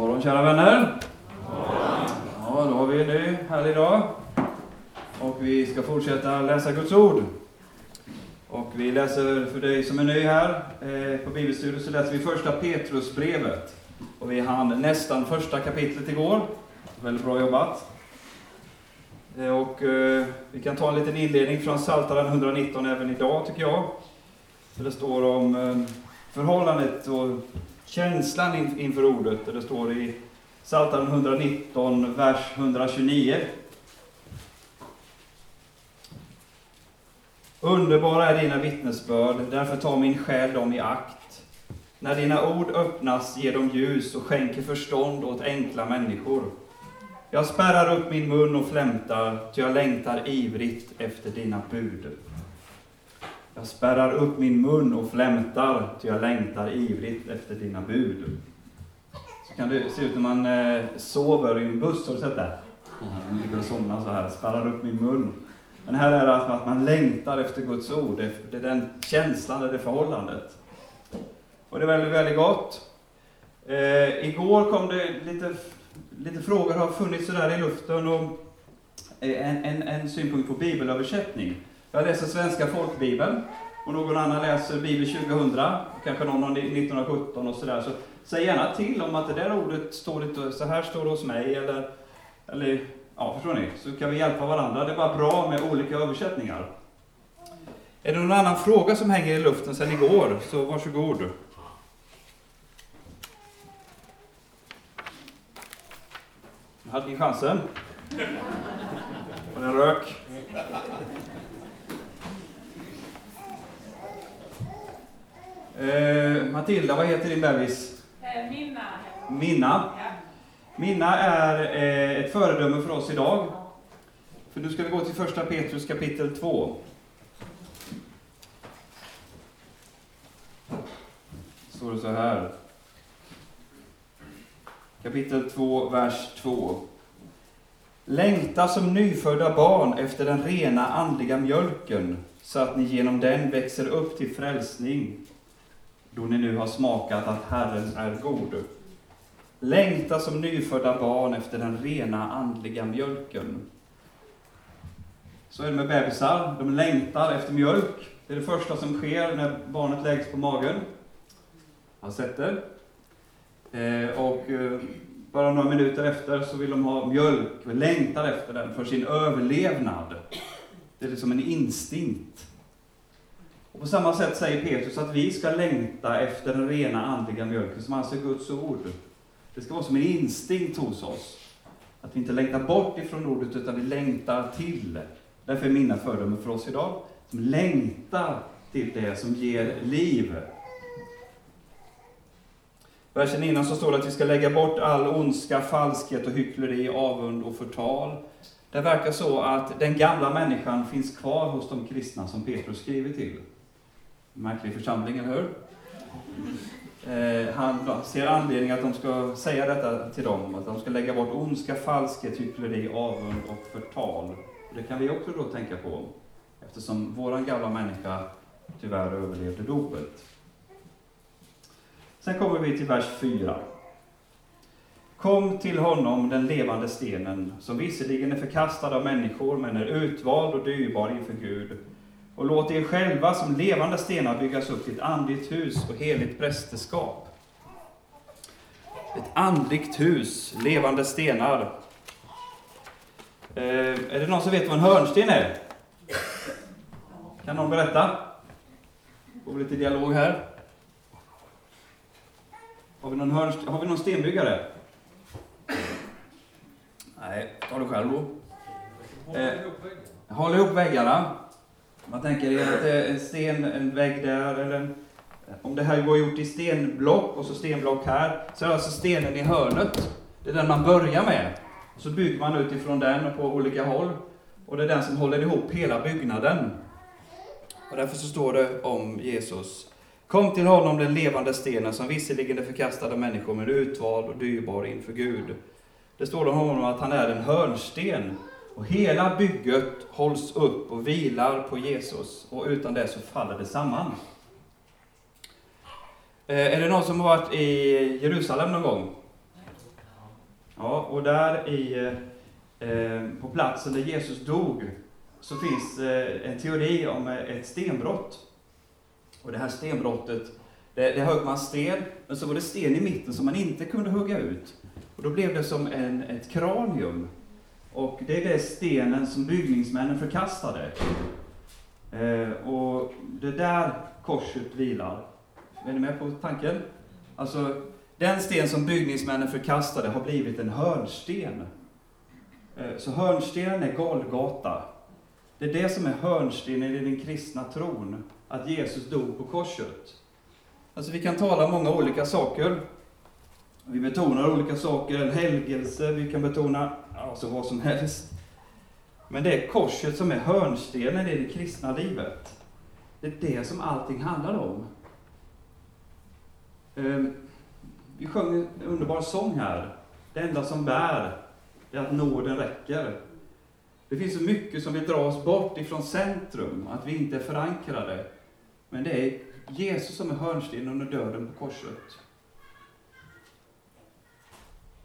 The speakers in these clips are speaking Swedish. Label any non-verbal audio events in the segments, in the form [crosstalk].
morgon kära vänner. Ja, då har vi en ny härlig dag. Och vi ska fortsätta läsa Guds ord. Och vi läser, för dig som är ny här eh, på bibelstudiet, så läser vi första Petrusbrevet. Och vi hann nästan första kapitlet igår. Väldigt bra jobbat. Eh, och eh, vi kan ta en liten inledning från Psaltaren 119 även idag, tycker jag. Där det står om eh, förhållandet och känslan in, inför ordet. Där det står i Psaltaren 119, vers 129. Underbara är dina vittnesbörd, därför tar min själ dem i akt. När dina ord öppnas ger de ljus och skänker förstånd åt enkla människor. Jag spärrar upp min mun och flämtar, ty jag längtar ivrigt efter dina bud. Jag spärrar upp min mun och flämtar, ty jag längtar ivrigt efter dina bud. Så kan det se ut när man eh, sover i en buss, har du sett det? Man ligger och somnar så här, spärrar upp min mun. Men här är det alltså att man längtar efter Guds ord, det är den känslan, det är det förhållandet. Och det är väldigt, väldigt gott. Eh, igår kom det lite, lite frågor, har funnits sådär i luften, och eh, en, en, en synpunkt på bibelöversättning. Jag läser Svenska folkbibeln, och någon annan läser Bibel 2000, kanske någon har 1917 och sådär. Så säg gärna till om att det där ordet står lite, så här står det hos mig, eller, eller ja, förstår ni? Så kan vi hjälpa varandra. Det är bara bra med olika översättningar. Är det någon annan fråga som hänger i luften sedan igår, så varsågod. Nu hade ni chansen. Och den rök. Eh, Matilda, vad heter din bebis? Eh, Minna. Minna. Ja. Minna är eh, ett föredöme för oss idag. För nu ska vi gå till första Petrus kapitel 2. Står det så här. Kapitel 2, vers 2. Längta som nyfödda barn efter den rena andliga mjölken, så att ni genom den växer upp till frälsning, då ni nu har smakat att Herren är god. Längta som nyfödda barn efter den rena andliga mjölken. Så är det med bebisar, de längtar efter mjölk. Det är det första som sker när barnet läggs på magen. Jag har sett det. Eh, och eh, bara några minuter efter så vill de ha mjölk längtar efter den för sin överlevnad. Det är liksom en instinkt. Och på samma sätt säger Petrus att vi ska längta efter den rena andliga mjölken, som alltså är Guds ord. Det ska vara som en instinkt hos oss. Att vi inte längtar bort ifrån ordet, utan vi längtar till. Därför är mina fördomar för oss idag, som längtar till det som ger liv. Versen innan så står det att vi ska lägga bort all ondska, falskhet och hyckleri, avund och förtal. Det verkar så att den gamla människan finns kvar hos de kristna som Petrus skriver till. Märklig församling, eller hur? Eh, han ser anledning att de ska säga detta till dem, att de ska lägga bort ondska, falskhet, hyckleri, avund och förtal. Det kan vi också då tänka på, eftersom vår gamla människa tyvärr överlevde dopet. Sen kommer vi till vers 4. Kom till honom, den levande stenen, som visserligen är förkastad av människor, men är utvald och dyrbar inför Gud. Och låt er själva som levande stenar byggas upp till ett andligt hus och heligt prästerskap. Ett andligt hus, levande stenar. Eh, är det någon som vet vad en hörnsten är? Kan någon berätta? Får vi lite dialog här. Har vi någon, hörnsten, har vi någon stenbyggare? Nej, ta det själv då. Eh, håll ihop väggarna. Man tänker er att det är en sten, en vägg där, eller en, om det här var gjort i stenblock och så stenblock här, så är det alltså stenen i hörnet. Det är den man börjar med. Så bygger man utifrån den på olika håll. Och det är den som håller ihop hela byggnaden. Och därför så står det om Jesus. Kom till honom den levande stenen som visserligen är förkastad av människor men utvald och dyrbar inför Gud. Det står om honom att han är en hörnsten och hela bygget hålls upp och vilar på Jesus och utan det så faller det samman. Eh, är det någon som har varit i Jerusalem någon gång? Ja, och där i, eh, eh, på platsen där Jesus dog så finns en teori om ett stenbrott. Och det här stenbrottet, det, det högg man sten, men så var det sten i mitten som man inte kunde hugga ut. Och då blev det som en, ett kranium. Och det är den stenen som byggningsmännen förkastade. Eh, och det där korset vilar. Är ni med på tanken? Alltså, den sten som byggningsmännen förkastade har blivit en hörnsten. Eh, så hörnstenen är Golgata. Det är det som är hörnstenen i den kristna tron, att Jesus dog på korset. Alltså vi kan tala om många olika saker. Vi betonar olika saker, en helgelse, vi kan betona alltså vad som helst. Men det är korset som är hörnstenen i det kristna livet. Det är det som allting handlar om. Ehm, vi sjöng en underbar sång här. Det enda som bär, det är att nåden räcker. Det finns så mycket som vill dra oss bort ifrån centrum, att vi inte är förankrade. Men det är Jesus som är hörnstenen under döden på korset.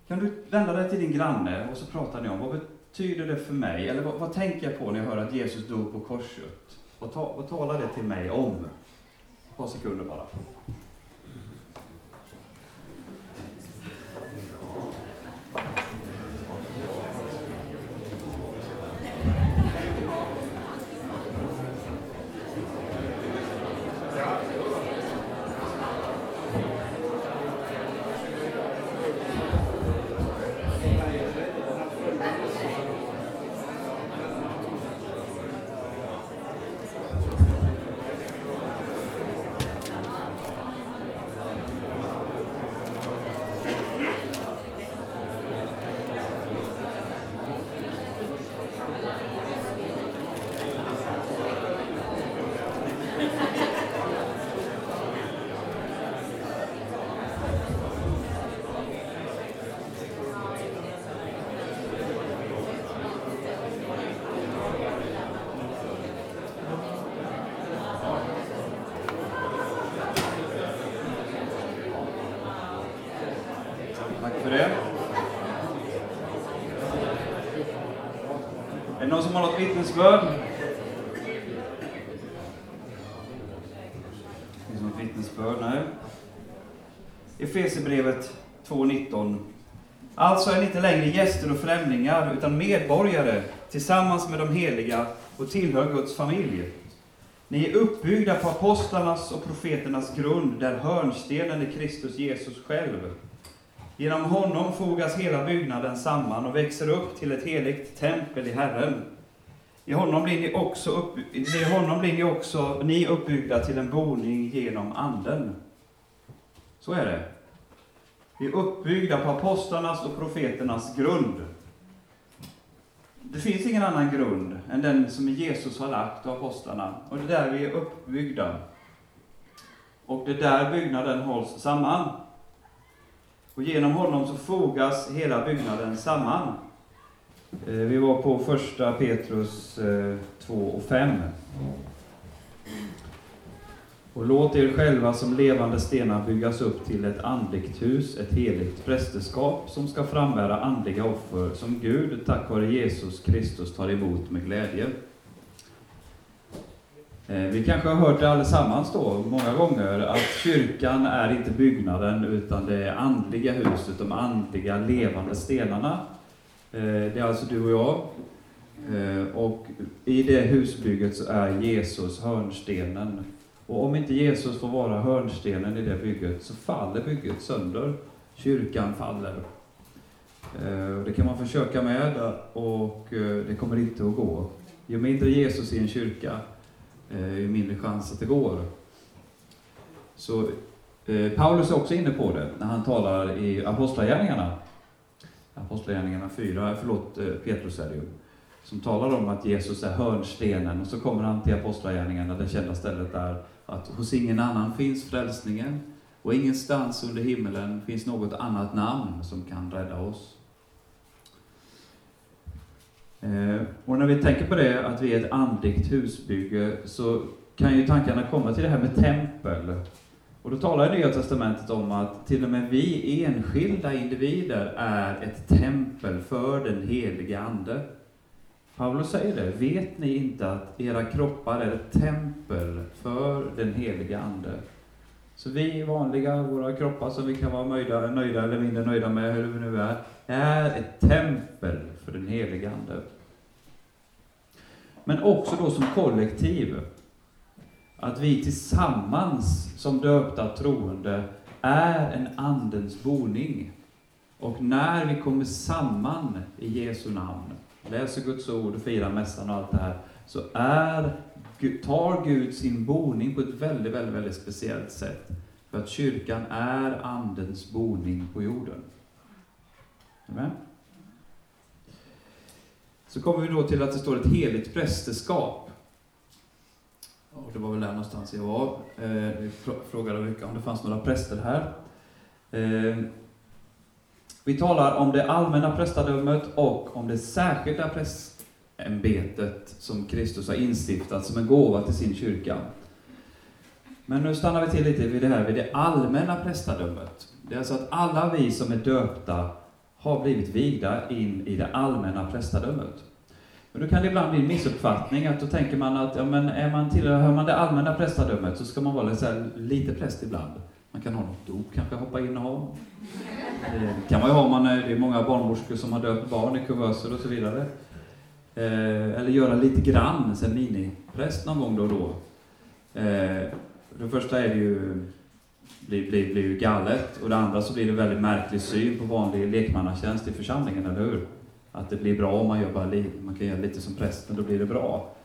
Kan du vända dig till din granne och så pratar ni om vad betyder det för mig? Eller vad, vad tänker jag på när jag hör att Jesus dog på korset? Och ta, och tala det till mig om? Ett par sekunder bara. för det. Är det vittnesbörd? Finns något vittnesbörd? Nej. Efesierbrevet 2.19. Alltså är ni inte längre gäster och främlingar, utan medborgare tillsammans med de heliga och tillhör Guds familj. Ni är uppbyggda på apostlarnas och profeternas grund, där hörnstenen är Kristus Jesus själv. Genom honom fogas hela byggnaden samman och växer upp till ett heligt tempel i Herren. I honom blir ni också, upp, i honom blir ni också ni uppbyggda till en boning genom Anden. Så är det. Vi är uppbyggda på apostlarnas och profeternas grund. Det finns ingen annan grund än den som Jesus har lagt och apostlarna. Och det är där vi är uppbyggda. Och det är där byggnaden hålls samman. Och genom honom så fogas hela byggnaden samman. Eh, vi var på första Petrus eh, 2 och 5. Och låt er själva som levande stenar byggas upp till ett andligt hus, ett heligt prästerskap, som ska frambära andliga offer, som Gud tack vare Jesus Kristus tar emot med glädje. Eh, vi kanske har hört det allesammans då, många gånger, att kyrkan är inte byggnaden, utan det andliga huset, de andliga levande stenarna. Eh, det är alltså du och jag. Eh, och i det husbygget så är Jesus hörnstenen. Och om inte Jesus får vara hörnstenen i det bygget så faller bygget sönder. Kyrkan faller. Eh, det kan man försöka med och det kommer inte att gå. Ju mindre Jesus i en kyrka, ju mindre chans att det går. Så Paulus är också inne på det när han talar i Apostlagärningarna. Apostlagärningarna 4, förlåt eh, Petrus är det ju, som talar om att Jesus är hörnstenen och så kommer han till Apostlagärningarna, det kända stället där, att hos ingen annan finns frälsningen och ingenstans under himmelen finns något annat namn som kan rädda oss. Eh, och när vi tänker på det, att vi är ett andligt husbygge, så kan ju tankarna komma till det här med tempel. Och då talar Nya Testamentet om att till och med vi enskilda individer är ett tempel för den helige Ande. Paulus säger det, vet ni inte att era kroppar är ett tempel för den helige Ande? Så vi vanliga, våra kroppar som vi kan vara nöjda, nöjda eller mindre nöjda med, hur vi nu är, är ett tempel för den helige Ande. Men också då som kollektiv. Att vi tillsammans som döpta troende är en Andens boning. Och när vi kommer samman i Jesu namn, läser Guds ord och firar mässan och allt det här, så är, tar Gud sin boning på ett väldigt, väldigt, väldigt speciellt sätt. För att kyrkan är Andens boning på jorden. Amen. Så kommer vi då till att det står ett heligt prästerskap. Och det var väl där någonstans jag var. Eh, vi frågade Ulrika om det fanns några präster här. Eh, vi talar om det allmänna prästadömet och om det särskilda prästämbetet som Kristus har instiftat som en gåva till sin kyrka. Men nu stannar vi till lite vid det här, vid det allmänna prästadömet. Det är alltså att alla vi som är döpta har blivit vigda in i det allmänna prästadömet. Men då kan det ibland bli en missuppfattning, att då tänker man att ja, men är man tillhör man det allmänna prästadömet så ska man vara lite, lite präst ibland. Man kan ha något dop, kanske hoppa in och ha. Det kan man ju ha, man är, det är många barnmorskor som har döpt barn i kuvöser och så vidare. Eh, eller göra lite grann, sen minipräst någon gång då och då. Eh, det första är det ju blir, blir, blir ju galet. Och det andra så blir det väldigt märklig syn på vanlig lekmannatjänst i församlingen, eller hur? Att det blir bra om man, gör bara man kan göra lite som präst, men då blir det bra.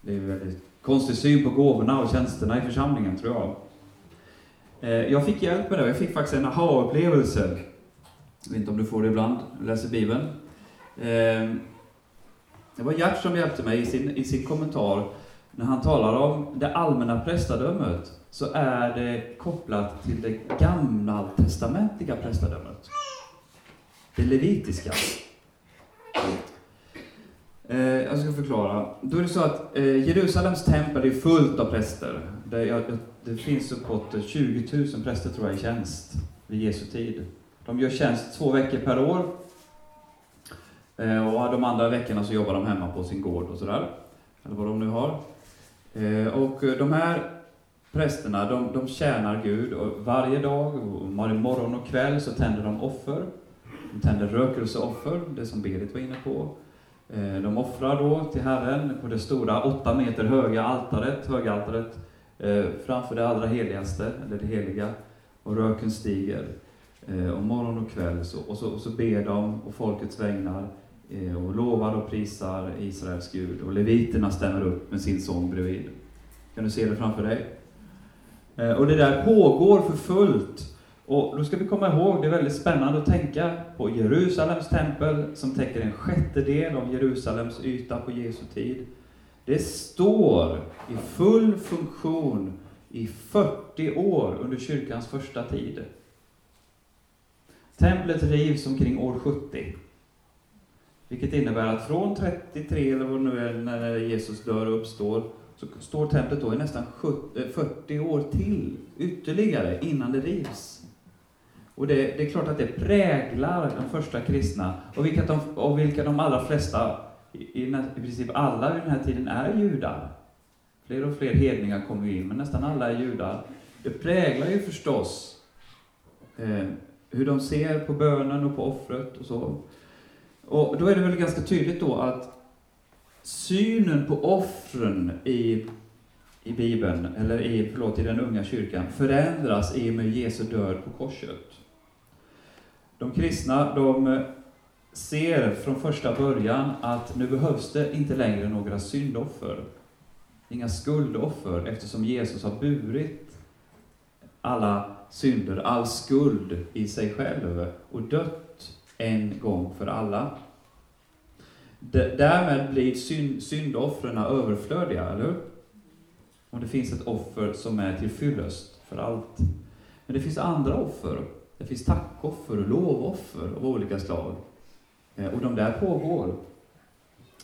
Det är en väldigt konstig syn på gåvorna och tjänsterna i församlingen, tror jag. Eh, jag fick hjälp med det, jag fick faktiskt en aha-upplevelse. Jag vet inte om du får det ibland, du läser Bibeln. Eh, det var Gert som hjälpte mig i sin, i sin kommentar när han talar om det allmänna prästadömet så är det kopplat till det gammaltestamentliga prästadömet. Det levitiska. Eh, jag ska förklara. Då är det så att eh, Jerusalems tempel är fullt av präster. Det, det finns uppåt 20 000 präster tror jag i tjänst vid Jesu tid. De gör tjänst två veckor per år. Eh, och de andra veckorna så jobbar de hemma på sin gård och sådär. Eller vad de nu har. Eh, och de här prästerna, de, de tjänar Gud och varje dag, och morgon och kväll, så tänder de offer. De tänder rökelseoffer, det som Berit var inne på. Eh, de offrar då till Herren på det stora, åtta meter höga altaret, högaltaret, eh, framför det allra heligaste, eller det heliga, och röken stiger. Eh, och morgon och kväll så, och så, och så ber de och folkets vägnar och lovar och prisar Israels Gud. Och leviterna stämmer upp med sin sång bredvid. Kan du se det framför dig? Och det där pågår för fullt och då ska vi komma ihåg, det är väldigt spännande att tänka på Jerusalems tempel som täcker en sjättedel av Jerusalems yta på Jesu tid. Det står i full funktion i 40 år under kyrkans första tid. Templet rivs omkring år 70. Vilket innebär att från 33, eller vad det nu är, när Jesus dör och uppstår, så står templet då i nästan 40 eh, år till, ytterligare, innan det rivs. Och det, det, är klart att det präglar de första kristna, och vilka de, och vilka de allra flesta, i, i, i princip alla vid den här tiden, är judar. Fler och fler hedningar kommer in, men nästan alla är judar. Det präglar ju förstås eh, hur de ser på bönen och på offret och så. Och då är det väl ganska tydligt då att synen på offren i, i Bibeln, eller i, förlåt, i den unga kyrkan, förändras i och med Jesu död på korset. De kristna, de eh, ser från första början att nu behövs det inte längre några syndoffer. Inga skuldoffer, eftersom Jesus har burit alla synder, all skuld i sig själv och dött en gång för alla. Därmed blir synd, syndoffren överflödiga, eller hur? Om det finns ett offer som är till fyllest för allt. Men det finns andra offer det finns tackoffer och lovoffer av olika slag. Eh, och de där pågår.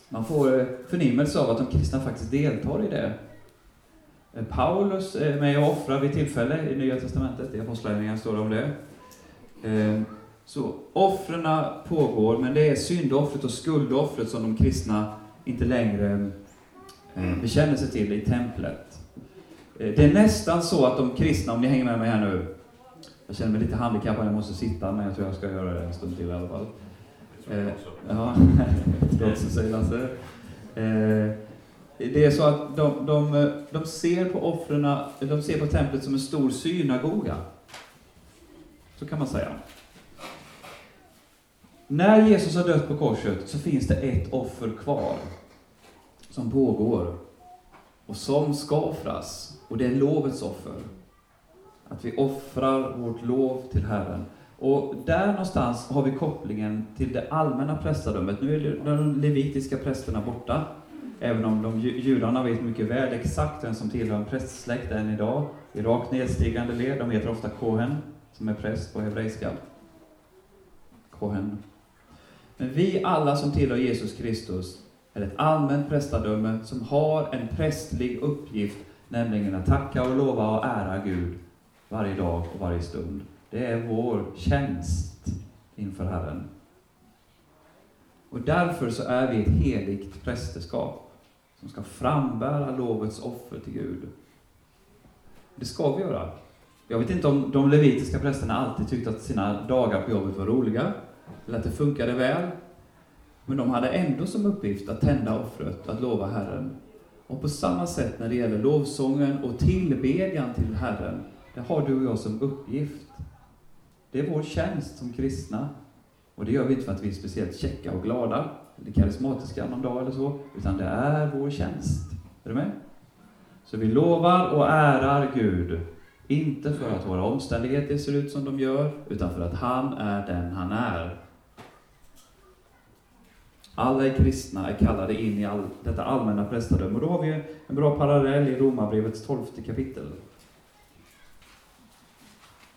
Man får eh, förnimmelse av att de kristna faktiskt deltar i det. Eh, Paulus är med och offrar vid tillfälle i Nya Testamentet, i Apostlagärningarna står det om det. Så offren pågår, men det är syndoffret och skuldoffret som de kristna inte längre bekänner sig till i templet. Det är nästan så att de kristna, om ni hänger med mig här nu, jag känner mig lite handikappad, jag måste sitta, men jag tror jag ska göra det en stund till i alla fall. Eh, ja, [laughs] det säger Lasse. Eh, det är så att de, de, de ser på offren, de ser på templet som en stor synagoga. Så kan man säga. När Jesus har dött på korset så finns det ett offer kvar som pågår och som ska offras. Och det är lovets offer. Att vi offrar vårt lov till Herren. Och där någonstans har vi kopplingen till det allmänna prästadömet. Nu är de levitiska prästerna borta. Även om de, judarna vet mycket väl exakt vem som tillhör en prästsläkt än idag. I rakt nedstigande led. De heter ofta Kohen, som är präst på hebreiska. Kohen. Men vi alla som tillhör Jesus Kristus är ett allmänt prästadöme som har en prästlig uppgift, nämligen att tacka och lova och ära Gud varje dag och varje stund. Det är vår tjänst inför Herren. Och därför så är vi ett heligt prästerskap som ska frambära lovets offer till Gud. Det ska vi göra. Jag vet inte om de levitiska prästerna alltid tyckte att sina dagar på jobbet var roliga, eller att det funkade väl. Men de hade ändå som uppgift att tända offret, att lova Herren. Och på samma sätt när det gäller lovsången och tillbedjan till Herren, det har du och jag som uppgift. Det är vår tjänst som kristna. Och det gör vi inte för att vi är speciellt käcka och glada, eller karismatiska någon dag eller så, utan det är vår tjänst. Är du med? Så vi lovar och ärar Gud, inte för att våra omständigheter ser ut som de gör, utan för att han är den han är. Alla är kristna är kallade in i all, detta allmänna prästadöme. Och då har vi en bra parallell i Romarbrevets tolfte kapitel.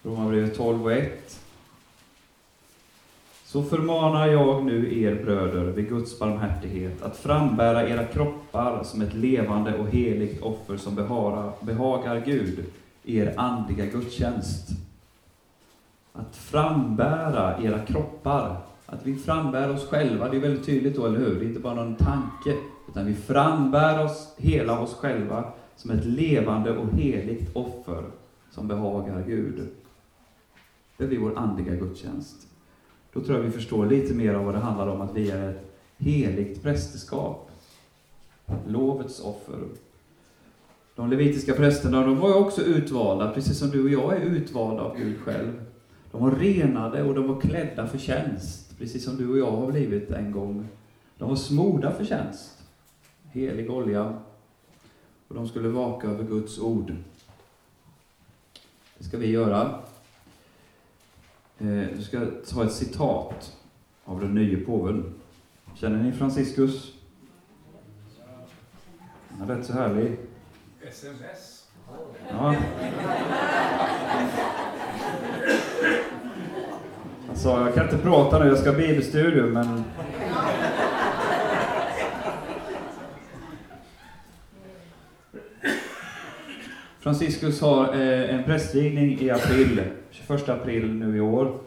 Romarbrevet 12 och 1. Så förmanar jag nu er bröder vid Guds barmhärtighet att frambära era kroppar som ett levande och heligt offer som behara, behagar Gud, er andliga gudstjänst. Att frambära era kroppar, att vi frambär oss själva, det är väldigt tydligt då, eller hur? Det är inte bara någon tanke, utan vi frambär oss, hela oss själva, som ett levande och heligt offer som behagar Gud. Det blir vår andliga gudstjänst. Då tror jag vi förstår lite mer av vad det handlar om, att vi är ett heligt prästerskap. Lovets offer. De levitiska prästerna, de var ju också utvalda, precis som du och jag är utvalda av Gud själv. De var renade och de var klädda för tjänst, precis som du och jag har blivit en gång. De var smorda för tjänst. Helig olja. Och de skulle vaka över Guds ord. Det ska vi göra. Eh, jag ska ta ett citat av den nye påven. Känner ni Franciscus? Han är rätt så härlig. SMS. Ja. Han sa, jag kan inte prata nu, jag ska ha bibelstudium, men... Franciscus har eh, en prästvigning i april 21 april nu i år.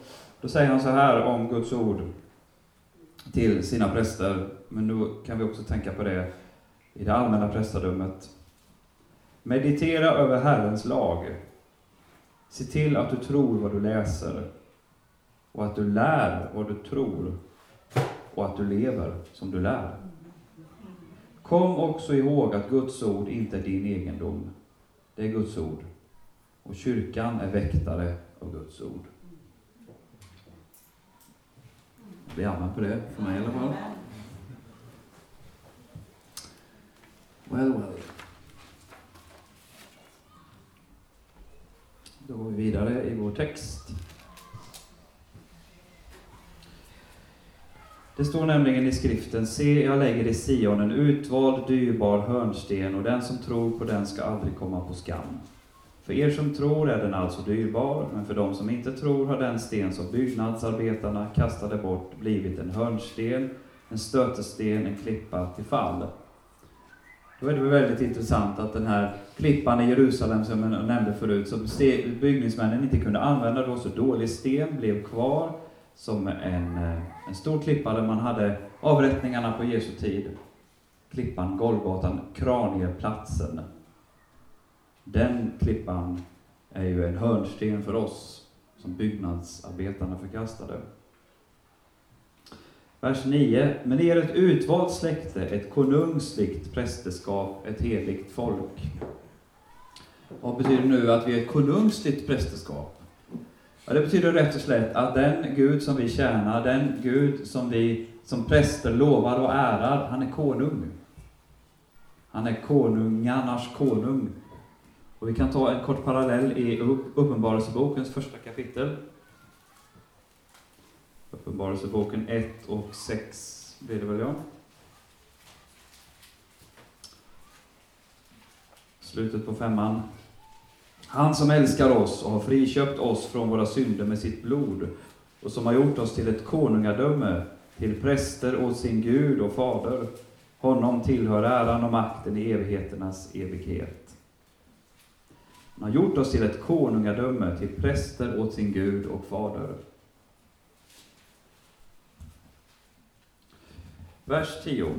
Då säger han så här om Guds ord till sina präster, men nu kan vi också tänka på det i det allmänna prästadömet. Meditera över Herrens lag. Se till att du tror vad du läser och att du lär vad du tror och att du lever som du lär. Kom också ihåg att Guds ord inte är din egendom. Det är Guds ord. Och kyrkan är väktare av Guds ord. Det blir amen på det, för mig i alla fall. Well, well. Då går vi vidare i vår text. Det står nämligen i skriften, se jag lägger i Sion en utvald dyrbar hörnsten och den som tror på den ska aldrig komma på skam. För er som tror är den alltså dyrbar, men för de som inte tror har den sten som byggnadsarbetarna kastade bort blivit en hörnsten, en stötesten, en klippa till fall. Då är det väldigt intressant att den här klippan i Jerusalem som jag nämnde förut, som byggningsmännen inte kunde använda då, så dålig sten blev kvar som en, eh, en stor klippa där man hade avrättningarna på Jesu tid. Klippan Golgatan, kranieplatsen. Den klippan är ju en hörnsten för oss som byggnadsarbetarna förkastade. Vers 9. Men ni är ett utvalt släkte, ett konungsligt prästerskap, ett heligt folk. Vad betyder det nu att vi är ett konungsligt prästerskap? Ja, det betyder rätt och slätt att den Gud som vi tjänar, den Gud som vi som präster lovar och ärar, han är konung. Han är konungarnas konung. Och vi kan ta en kort parallell i Uppenbarelsebokens första kapitel. Uppenbarelseboken 1 och 6 blir det väl, ja. Slutet på femman. Han som älskar oss och har friköpt oss från våra synder med sitt blod och som har gjort oss till ett konungadöme, till präster åt sin Gud och Fader. Honom tillhör äran och makten i evigheternas evighet. Han har gjort oss till ett konungadöme, till präster åt sin Gud och Fader. Vers 10.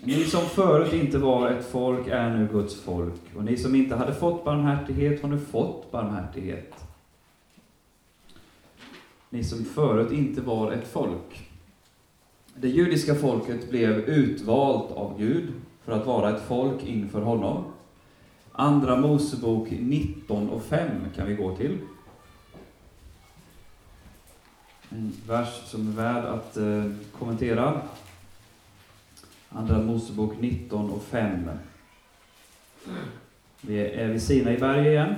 Ni som förut inte var ett folk är nu Guds folk, och ni som inte hade fått barmhärtighet har nu fått barmhärtighet. Ni som förut inte var ett folk. Det judiska folket blev utvalt av Gud för att vara ett folk inför honom. Andra Mosebok 19 och 5 kan vi gå till. En vers som är värd att eh, kommentera. Andra Mosebok 19 och 5. Vi är vid Sina i berg igen.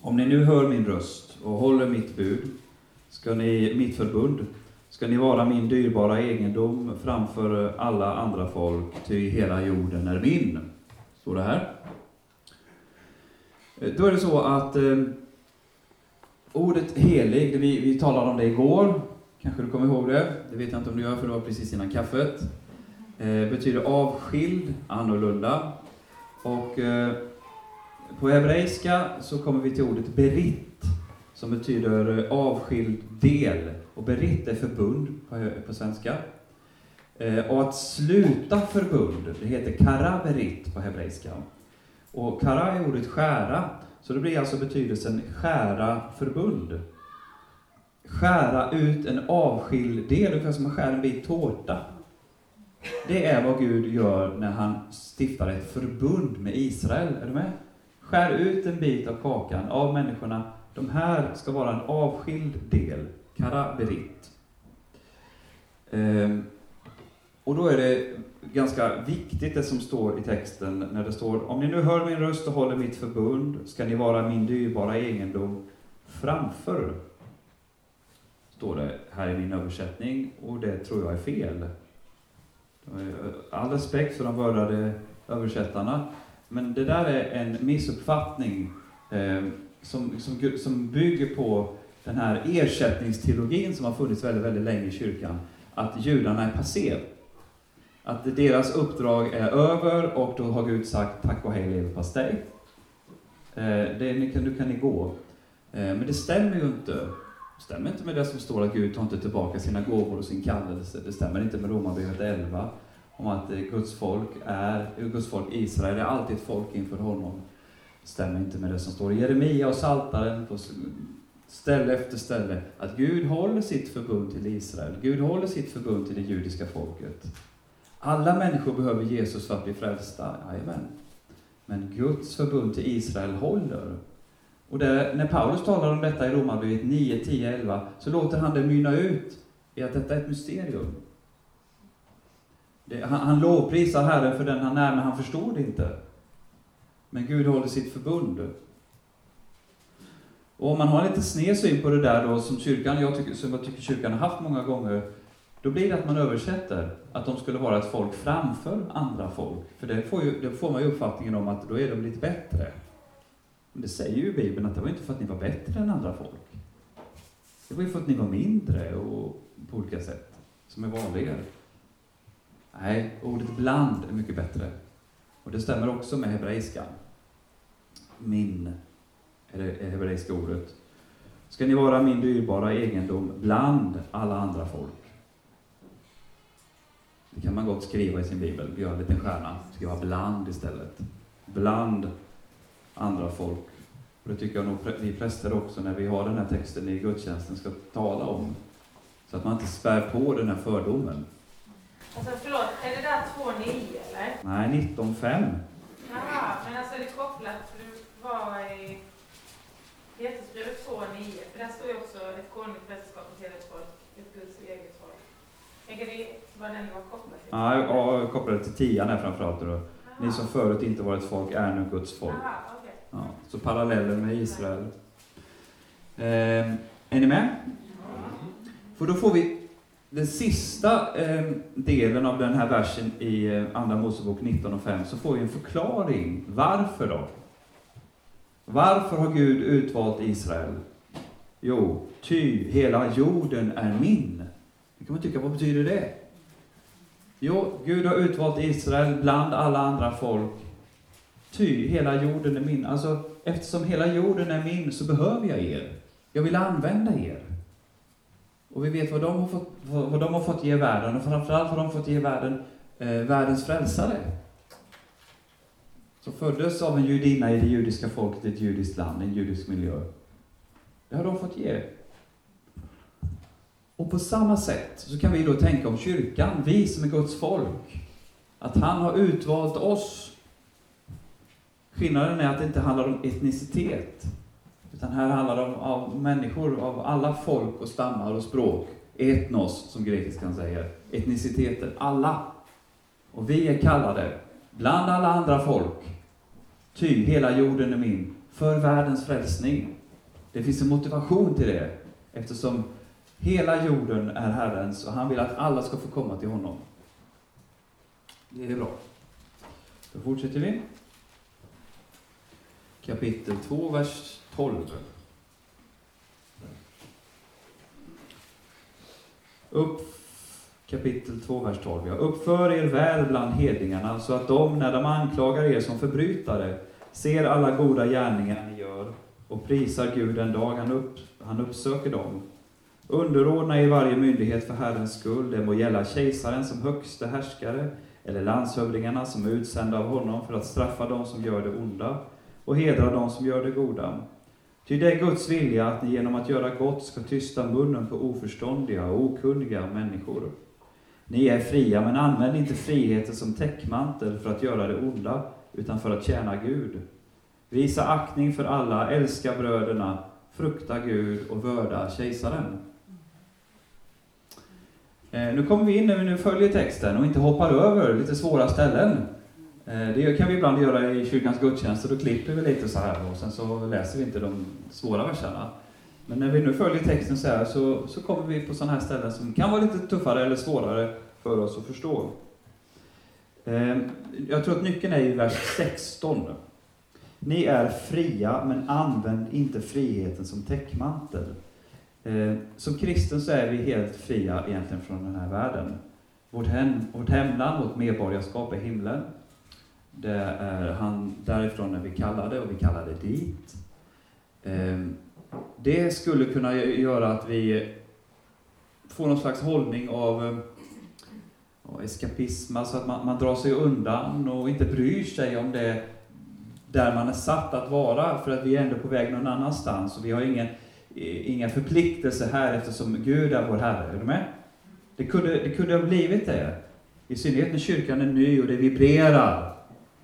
Om ni nu hör min röst och håller mitt bud, ska ni, mitt förbund, ska ni vara min dyrbara egendom framför alla andra folk, ty hela jorden är min. Står det här. Eh, då är det så att eh, ordet helig, vi, vi talade om det igår, Kanske du kommer ihåg det? Det vet jag inte om du gör, för det var precis innan kaffet. Eh, betyder avskild, annorlunda. Och eh, på hebreiska så kommer vi till ordet berit, som betyder eh, avskild del. Och berit är förbund på, på svenska. Eh, och att sluta förbund, det heter Kara Berit på hebreiska. Och kara är ordet skära, så det blir alltså betydelsen skära förbund skära ut en avskild del, ungefär som man skär en bit tårta. Det är vad Gud gör när han stiftar ett förbund med Israel. Är du med? Skär ut en bit av kakan av människorna. De här ska vara en avskild del, karaberit. Ehm, och då är det ganska viktigt det som står i texten när det står Om ni nu hör min röst och håller mitt förbund ska ni vara min dyrbara egendom framför står det här i min översättning, och det tror jag är fel. All respekt för de vördade översättarna, men det där är en missuppfattning eh, som, som, som bygger på den här ersättningsteologin som har funnits väldigt, väldigt länge i kyrkan, att judarna är passé. Att deras uppdrag är över och då har Gud sagt tack och hej leverpastej. Eh, det, nu kan ni gå. Eh, men det stämmer ju inte stämmer inte med det som står att Gud tar inte tillbaka sina gåvor och sin kallelse. Det stämmer inte med Romarbrevet 11 om att eh, Guds folk är, Guds folk Israel är alltid ett folk inför honom. Det stämmer inte med det som står i Jeremia och Saltaren på ställe efter ställe. Att Gud håller sitt förbund till Israel. Gud håller sitt förbund till det judiska folket. Alla människor behöver Jesus för att bli frälsta. Jajamän. Men Guds förbund till Israel håller. Och där, när Paulus talar om detta i Romarbrevet 9, 10, 11, så låter han det mynna ut i att detta är ett mysterium. Det, han, han lovprisar Herren för den han är, men han förstår det inte. Men Gud håller sitt förbund. Och om man har en lite sned syn på det där då, som kyrkan, jag tycker, som jag tycker kyrkan har haft många gånger, då blir det att man översätter att de skulle vara ett folk framför andra folk. För det får, ju, det får man ju uppfattningen om att då är de lite bättre. Men det säger ju Bibeln att det var inte för att ni var bättre än andra folk. Det var ju för att ni var mindre och på olika sätt, som är vanligare. Nej, ordet bland är mycket bättre. Och det stämmer också med hebreiskan. Min är det hebreiska ordet. Ska ni vara min dyrbara egendom bland alla andra folk. Det kan man gott skriva i sin bibel, göra en liten stjärna, skriva bland istället. Bland andra folk. Och det tycker jag nog vi präster också, när vi har den här texten i gudstjänsten, ska tala om. Så att man inte spär på den här fördomen. Alltså förlåt, är det där 2.9 eller? Nej, 19.5. Jaha, men alltså är det kopplat, för du var i Petrusbrevet 2.9, för där står ju också ett konungligt prästerskap, ett heligt folk, ett Guds eget folk. Tänker det var den du var kopplad till? Ja, jag kopplade till tian här framförallt. Då. Ni som förut inte var ett folk är nu Guds folk. Aha, okay. Ja, så parallellen med Israel. Eh, är ni med? För då får vi den sista eh, delen av den här versen i eh, Andra Mosebok 19 och 5, så får vi en förklaring. Varför då? Varför har Gud utvalt Israel? Jo, ty hela jorden är min. Det kan man tycka, vad betyder det? Jo, Gud har utvalt Israel bland alla andra folk. Ty hela jorden är min. Alltså, eftersom hela jorden är min så behöver jag er. Jag vill använda er. Och vi vet vad de har fått, vad de har fått ge världen, och framförallt har de fått ge världen eh, världens frälsare. Som föddes av en judinna i det judiska folket i ett judiskt land, en judisk miljö. Det har de fått ge. Och på samma sätt så kan vi då tänka om kyrkan, vi som är Guds folk, att han har utvalt oss. Skillnaden är att det inte handlar om etnicitet, utan här handlar det om av människor av alla folk och stammar och språk. Etnos, som grekiskan säger. Etniciteten, alla. Och vi är kallade, bland alla andra folk, ty hela jorden är min, för världens frälsning. Det finns en motivation till det, eftersom hela jorden är Herrens och han vill att alla ska få komma till honom. Det är bra. Då fortsätter vi. Kapitel 2, vers 12. Upp, kapitel 2, vers 12. Ja. Uppför er väl bland hedningarna, så att de, när de anklagar er som förbrytare, ser alla goda gärningar ni gör och prisar Gud den dag han, upp, han uppsöker dem. Underordna er varje myndighet för Herrens skull, det må gälla kejsaren som högste härskare, eller landshövdingarna som är utsända av honom för att straffa dem som gör det onda och hedra dem som gör det goda. Ty det är Guds vilja att ni genom att göra gott ska tysta munnen på oförståndiga och okunniga människor. Ni är fria, men använd inte friheten som täckmantel för att göra det onda, utan för att tjäna Gud. Visa aktning för alla, älska bröderna, frukta Gud och vörda kejsaren. Eh, nu kommer vi in när vi nu följer texten och inte hoppar över lite svåra ställen. Eh, det kan vi ibland göra i kyrkans gudstjänster, då klipper vi lite så här och sen så läser vi inte de svåra verserna. Men när vi nu följer texten så här så, så kommer vi på sådana här ställen som kan vara lite tuffare eller svårare för oss att förstå. Ehm, jag tror att nyckeln är i vers 16. Ni är fria, men använd inte friheten som täckmantel. Ehm, som kristen så är vi helt fria egentligen från den här världen. Vårt, hem, vårt hemland, vårt medborgarskap är himlen. Det är han, därifrån är vi kallade och vi kallade dit. Ehm, det skulle kunna göra att vi får någon slags hållning av ehm, eskapism, alltså att man, man drar sig undan och inte bryr sig om det där man är satt att vara, för att vi är ändå på väg någon annanstans och vi har ingen, inga förpliktelser här eftersom Gud är vår Herre. Är du med? Det kunde, det kunde ha blivit det. I synnerhet när kyrkan är ny och det vibrerar.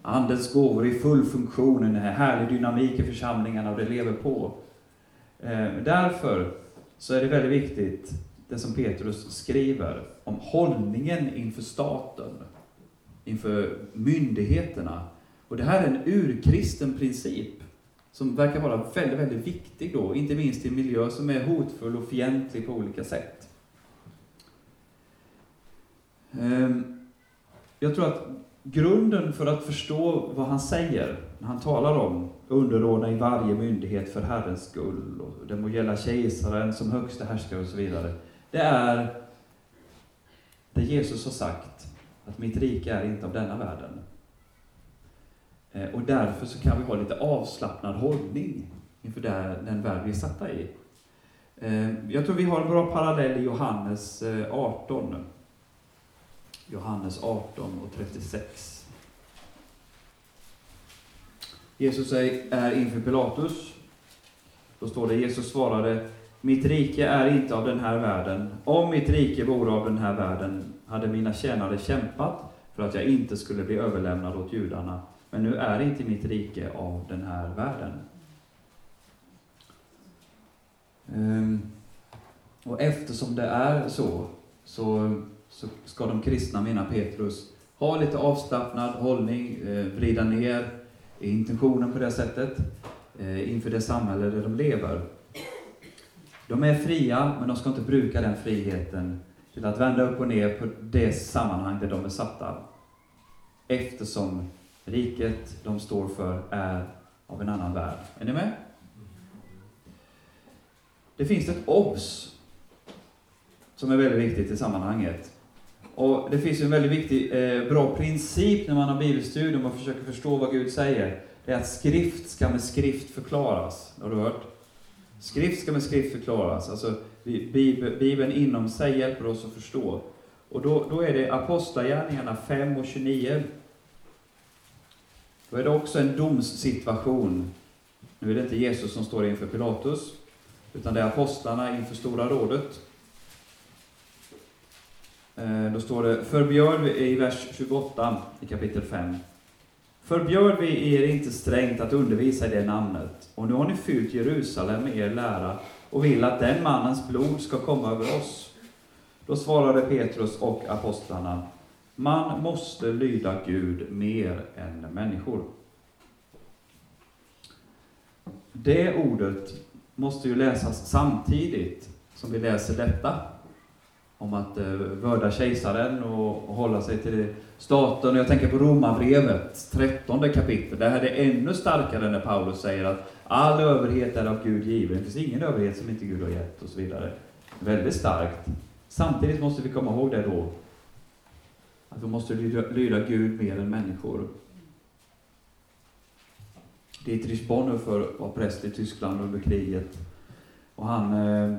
Andens gåvor i full funktion, en härlig dynamik i församlingarna och det lever på. Eh, därför så är det väldigt viktigt, det som Petrus skriver, om hållningen inför staten, inför myndigheterna. Och det här är en urkristen princip som verkar vara väldigt, väldigt viktig då, inte minst i en miljö som är hotfull och fientlig på olika sätt. Ehm, jag tror att grunden för att förstå vad han säger, när han talar om underordna i varje myndighet för Herrens skull, och det må gälla kejsaren som högste härskare och så vidare, det är det Jesus har sagt att mitt rike är inte av denna världen. Eh, och därför så kan vi ha lite avslappnad hållning inför den värld vi är satta i. Eh, jag tror vi har en bra parallell i Johannes eh, 18. Johannes 18 och 36. Jesus är inför Pilatus. Då står det, Jesus svarade, mitt rike är inte av den här världen. Om mitt rike vore av den här världen hade mina tjänare kämpat för att jag inte skulle bli överlämnad åt judarna. Men nu är inte mitt rike av den här världen. Ehm, och eftersom det är så, så, så ska de kristna, menar Petrus, ha lite avslappnad hållning, eh, vrida ner intentionen på det sättet eh, inför det samhälle där de lever. De är fria, men de ska inte bruka den friheten till att vända upp och ner på det sammanhang där de är satta. Eftersom riket de står för är av en annan värld. Är ni med? Det finns ett obs som är väldigt viktigt i sammanhanget. Och Det finns en väldigt viktig, eh, bra princip när man har bibelstudium och försöker förstå vad Gud säger. Det är att skrift ska med skrift förklaras. Har du hört? Skrift ska med skrift förklaras. Alltså, Bibeln inom sig hjälper oss att förstå. Och då, då är det Apostlagärningarna 5 och 29. Då är det också en domssituation. Nu är det inte Jesus som står inför Pilatus, utan det är apostlarna inför Stora rådet. Eh, då står det, förbjöd vi, i vers 28 i kapitel 5. Förbjöd vi er inte strängt att undervisa i det namnet, och nu har ni fyllt Jerusalem med er lära och vill att den mannens blod ska komma över oss. Då svarade Petrus och apostlarna, man måste lyda Gud mer än människor. Det ordet måste ju läsas samtidigt som vi läser detta om att eh, vörda kejsaren och, och hålla sig till staten. Jag tänker på Romarbrevet, 13 kapitel. Där är det ännu starkare när Paulus säger att all överhet är av Gud given. Det finns ingen överhet som inte Gud har gett och så vidare. Väldigt starkt. Samtidigt måste vi komma ihåg det då, att vi måste lyda, lyda Gud mer än människor. Dietrich Bonhoeffer var präst i Tyskland under kriget. Och han Eh,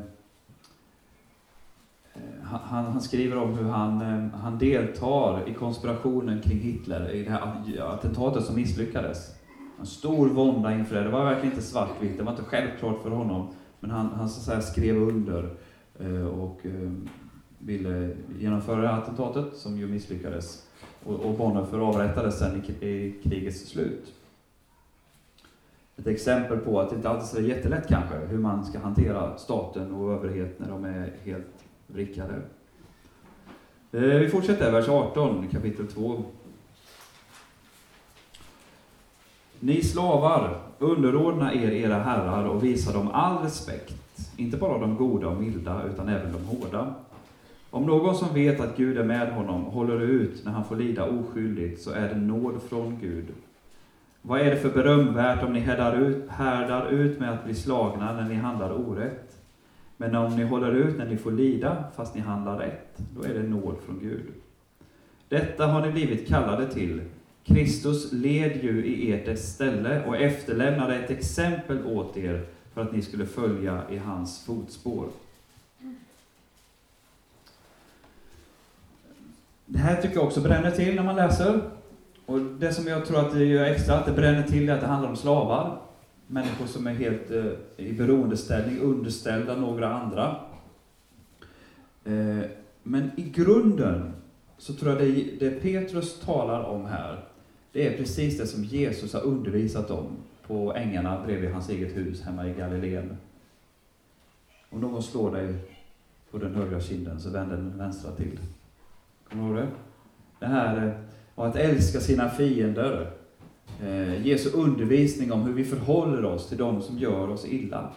Eh, han, han, skriver om hur han, eh, han deltar i konspirationen kring Hitler, i det här attentatet som misslyckades. En stor vånda inför det. Det var verkligen inte svartvitt, det var inte självklart för honom. Men han, han så att säga, skrev under eh, och ville genomföra det här attentatet som ju misslyckades. Och, och Bonhoeffer avrättades sen i, i krigets slut. Ett exempel på att det inte alltid är så jättelätt kanske, hur man ska hantera staten och överhet när de är helt vrickade. Eh, vi fortsätter, vers 18, kapitel 2. Ni slavar, underordna er era herrar och visa dem all respekt, inte bara de goda och milda, utan även de hårda. Om någon som vet att Gud är med honom håller ut när han får lida oskyldigt, så är det nåd från Gud. Vad är det för berömvärt om ni härdar ut, härdar ut med att bli slagna när ni handlar orätt? Men om ni håller ut när ni får lida, fast ni handlar rätt, då är det nåd från Gud. Detta har ni blivit kallade till. Kristus led ju i ert ställe och efterlämnade ett exempel åt er för att ni skulle följa i hans fotspår. Det här tycker jag också bränner till när man läser. Och det som jag tror att det gör extra att det bränner till är att det handlar om slavar människor som är helt eh, i beroendeställning, underställda några andra. Eh, men i grunden så tror jag det, det Petrus talar om här, det är precis det som Jesus har undervisat om på ängarna bredvid hans eget hus hemma i Galileen. Om någon slår dig på den högra kinden så vänd den vänstra till. Kommer du ihåg det? Det här eh, och att älska sina fiender, eh, Jesu undervisning om hur vi förhåller oss till de som gör oss illa.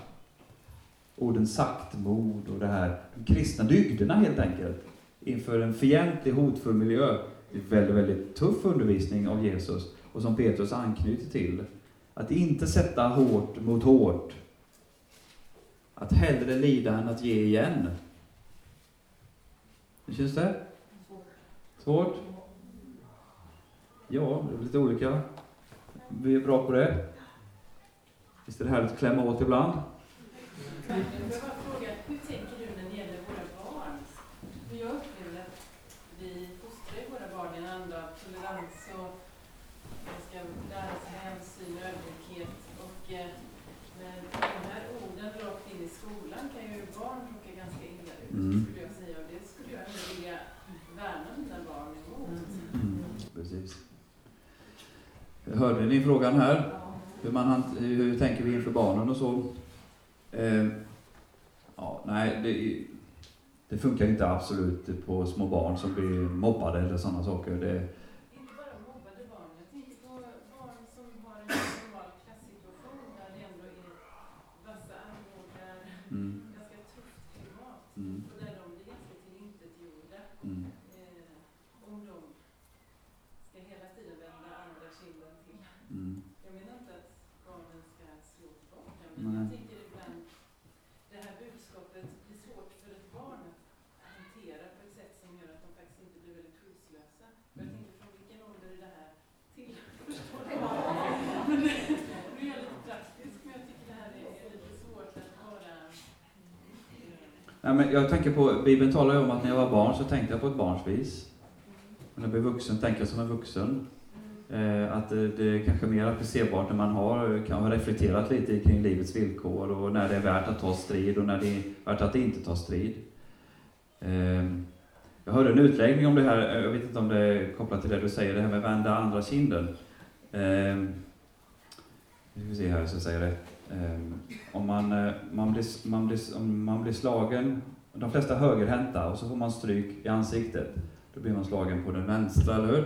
Orden saktmod och det här, de kristna dygderna helt enkelt, inför en fientlig, hotfull miljö. Det är väldigt, väldigt tuff undervisning av Jesus och som Petrus anknyter till. Att inte sätta hårt mot hårt. Att hellre lida än att ge igen. Hur känns det? Svårt? Ja, det är lite olika. Vi är bra på det. Visst är det härligt att klämma åt ibland? Jag vill bara fråga, hur tänker du när det gäller våra barn? För jag upplever att vi fostrar våra barn i en anda av tolerans och de ska lära sig hänsyn och ödmjukhet. Och eh, med de här orden rakt in i skolan kan ju barn råka ganska illa ut, Mm. skulle jag säga. Och det skulle jag ändå vilja värna mina barn emot. Mm, precis. Hörde ni frågan här? Hur, man, hur tänker vi inför barnen och så? Eh, ja, nej, det, det funkar inte absolut på små barn som blir mobbade eller sådana saker. Det, Inte bara mobbade barn, jag tänker på barn som har en normal klassituation där det ändå är vassa armbågar, mm, ganska tufft klimat. mm, Och där de blir ganska tillintetgjorda. mm, Eh, om de ska hela tiden vända andra kinden till. mm. Jag menar inte att barnen ska slå tillbaka, men Nej. jag tänker ibland det här budskapet blir svårt för ett barn att hantera på ett sätt som gör att de faktiskt inte blir väldigt skyddslösa. Och jag tänker från vilken ålder är det här till? Förstår du? Men Nu är jag lite praktisk, men jag tycker det här är, är lite svårt att vara eh, Nej, men jag tänker på, Bibeln talar ju om att när jag var barn så tänkte jag på ett barns vis. Och när jag blir vuxen tänker jag som en vuxen. Eh, att det, det är kanske mer applicerbart när man har kan ha reflekterat lite kring livets villkor och när det är värt att ta strid och när det är värt att inte ta strid. Eh, jag hörde en utläggning om det här, jag vet inte om det är kopplat till det du säger, det här med vända andra kinden. Eh, vi får se här så jag säger rätt. Ehm, om man, eh, man, blir, man, blir, om man blir slagen, de flesta högerhänta, och så får man stryk i ansiktet, då blir man slagen på den vänstra, eller hur?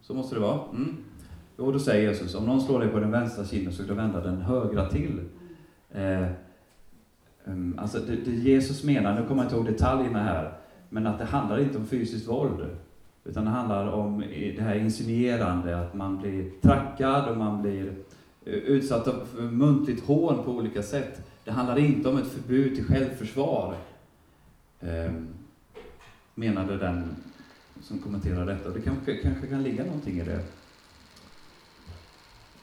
Så måste det vara. Mm. Jo, då säger Jesus, om någon slår dig på den vänstra kinden så ska du vända den högra till. Eh, um, alltså det, det Jesus menar, nu kommer jag inte ihåg detaljerna här, men att det handlar inte om fysiskt våld. Utan det handlar om det här insinuerande, att man blir trackad och man blir Eh, utsatta för muntligt hån på olika sätt. Det handlar inte om ett förbud till självförsvar. Eh, menade den som kommenterar detta. Det kanske, kanske kan ligga någonting i det.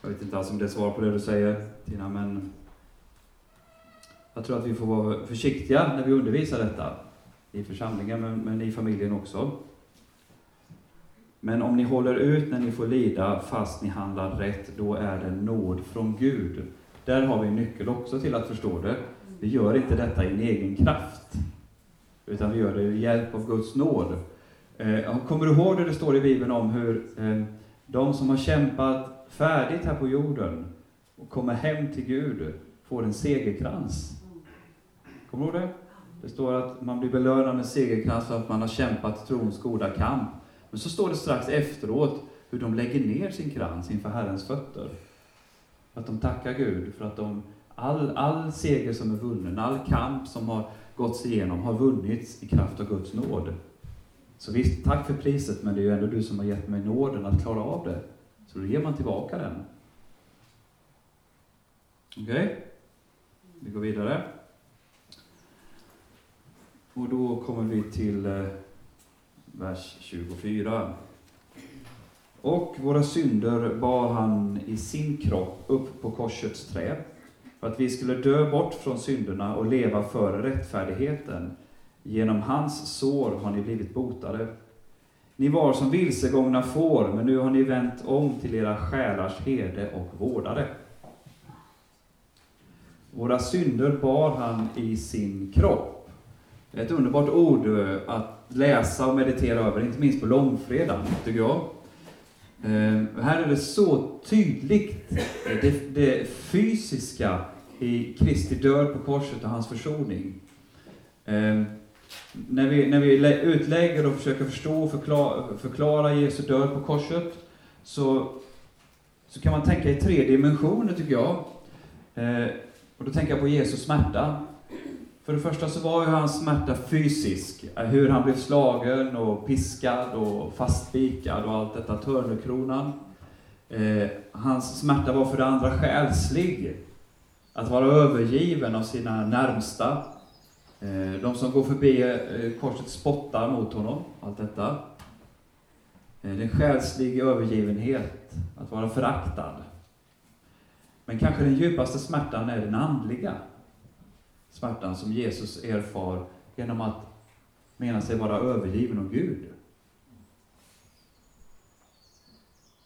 Jag vet inte alls om det är svar på det du säger, Tina, men jag tror att vi får vara försiktiga när vi undervisar detta i församlingen, men, men i familjen också. Men om ni håller ut när ni får lida fast ni handlar rätt, då är det nåd från Gud. Där har vi en nyckel också till att förstå det. Vi gör inte detta i en egen kraft, utan vi gör det i hjälp av Guds nåd. Eh, kommer du ihåg det det står i Bibeln om hur eh, de som har kämpat färdigt här på jorden och kommer hem till Gud får en segerkrans? Kommer du ihåg det? Det står att man blir belönad med segerkrans för att man har kämpat trons goda kamp. Men så står det strax efteråt hur de lägger ner sin krans inför Herrens fötter. Att de tackar Gud för att de, all, all seger som är vunnen, all kamp som har gåtts igenom har vunnits i kraft av Guds nåd. Så visst, tack för priset, men det är ju ändå du som har gett mig nåden att klara av det. Så då ger man tillbaka den. Okej? Vi går vidare. Och då kommer vi till eh, vers 24. Och våra synder bar han i sin kropp upp på korsets trä, för att vi skulle dö bort från synderna och leva för rättfärdigheten. Genom hans sår har ni blivit botade. Ni var som vilsegångna får, men nu har ni vänt om till era själars herde och vårdare. Våra synder bar han i sin kropp. Det är ett underbart ord eh, att läsa och meditera över, inte minst på långfredagen, tycker jag. Eh, här är det så tydligt, eh, det, det fysiska i Kristi död på korset och hans försoning. Eh, när vi, när vi utlägger och försöker förstå och förklara, förklara Jesu död på korset, så, så kan man tänka i tre dimensioner, tycker jag. Eh, och då tänker jag på Jesu smärta. För det första så var ju hans smärta fysisk, hur han blev slagen och piskad och fastspikad och allt detta, törnekronan. Eh, hans smärta var för det andra själslig, att vara övergiven av sina närmsta. Eh, de som går förbi eh, korset spottar mot honom, allt detta. Eh, Det är en själslig övergivenhet, att vara föraktad. Men kanske den djupaste smärtan är den andliga smärtan som Jesus erfar genom att mena sig vara övergiven av Gud.